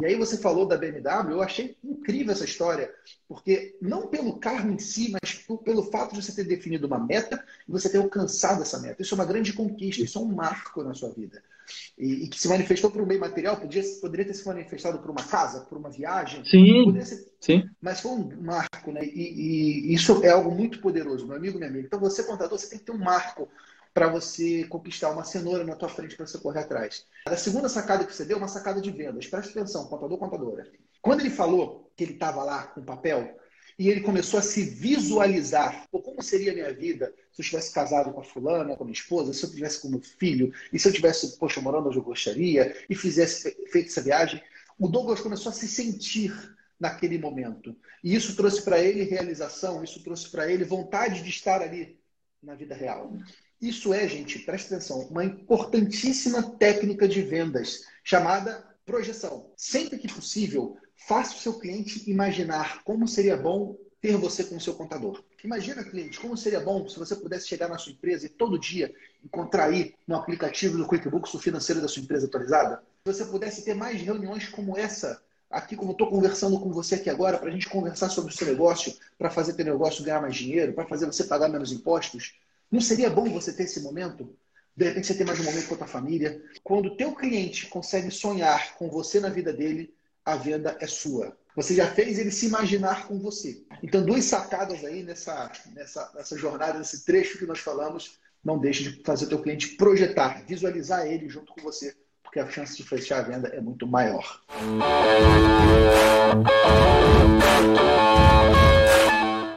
E aí você falou da BMW, eu achei incrível essa história, porque não pelo carro em si, mas pelo fato de você ter definido uma meta e você ter alcançado essa meta. Isso é uma grande conquista, isso é um marco na sua vida. E, e que se manifestou por um bem material, podia, poderia ter se manifestado por uma casa, por uma viagem. Sim, ser, sim. Mas foi um marco, né? E, e, isso é algo muito poderoso, meu amigo, minha amiga. Então você, contador, você tem que ter um marco para você conquistar uma cenoura na tua frente para você correr atrás. A segunda sacada que você deu é uma sacada de vendas. Presta atenção, contador, contadora. Quando ele falou que ele estava lá com papel e ele começou a se visualizar, como seria a minha vida se eu estivesse casado com a fulana, com a minha esposa, se eu tivesse com meu filho, e se eu tivesse, poxa, morando onde eu gostaria, e fizesse feito essa viagem, o Douglas começou a se sentir naquele momento. E isso trouxe para ele realização, isso trouxe para ele vontade de estar ali na vida real. Isso é, gente, presta atenção, uma importantíssima técnica de vendas chamada projeção. Sempre que possível, faça o seu cliente imaginar como seria bom ter você como seu contador. Imagina, cliente, como seria bom se você pudesse chegar na sua empresa e todo dia encontrar aí no aplicativo do QuickBooks o financeiro da sua empresa atualizada. Se você pudesse ter mais reuniões como essa, aqui como estou conversando com você aqui agora, para a gente conversar sobre o seu negócio, para fazer teu negócio ganhar mais dinheiro, para fazer você pagar menos impostos. Não seria bom você ter esse momento? De repente você ter mais um momento com a tua família. Quando o teu cliente consegue sonhar com você na vida dele, a venda é sua. Você já fez ele se imaginar com você. Então, duas sacadas aí nessa, nessa, nessa jornada, nesse trecho que nós falamos. Não deixe de fazer o teu cliente projetar, visualizar ele junto com você, porque a chance de fechar a venda é muito maior.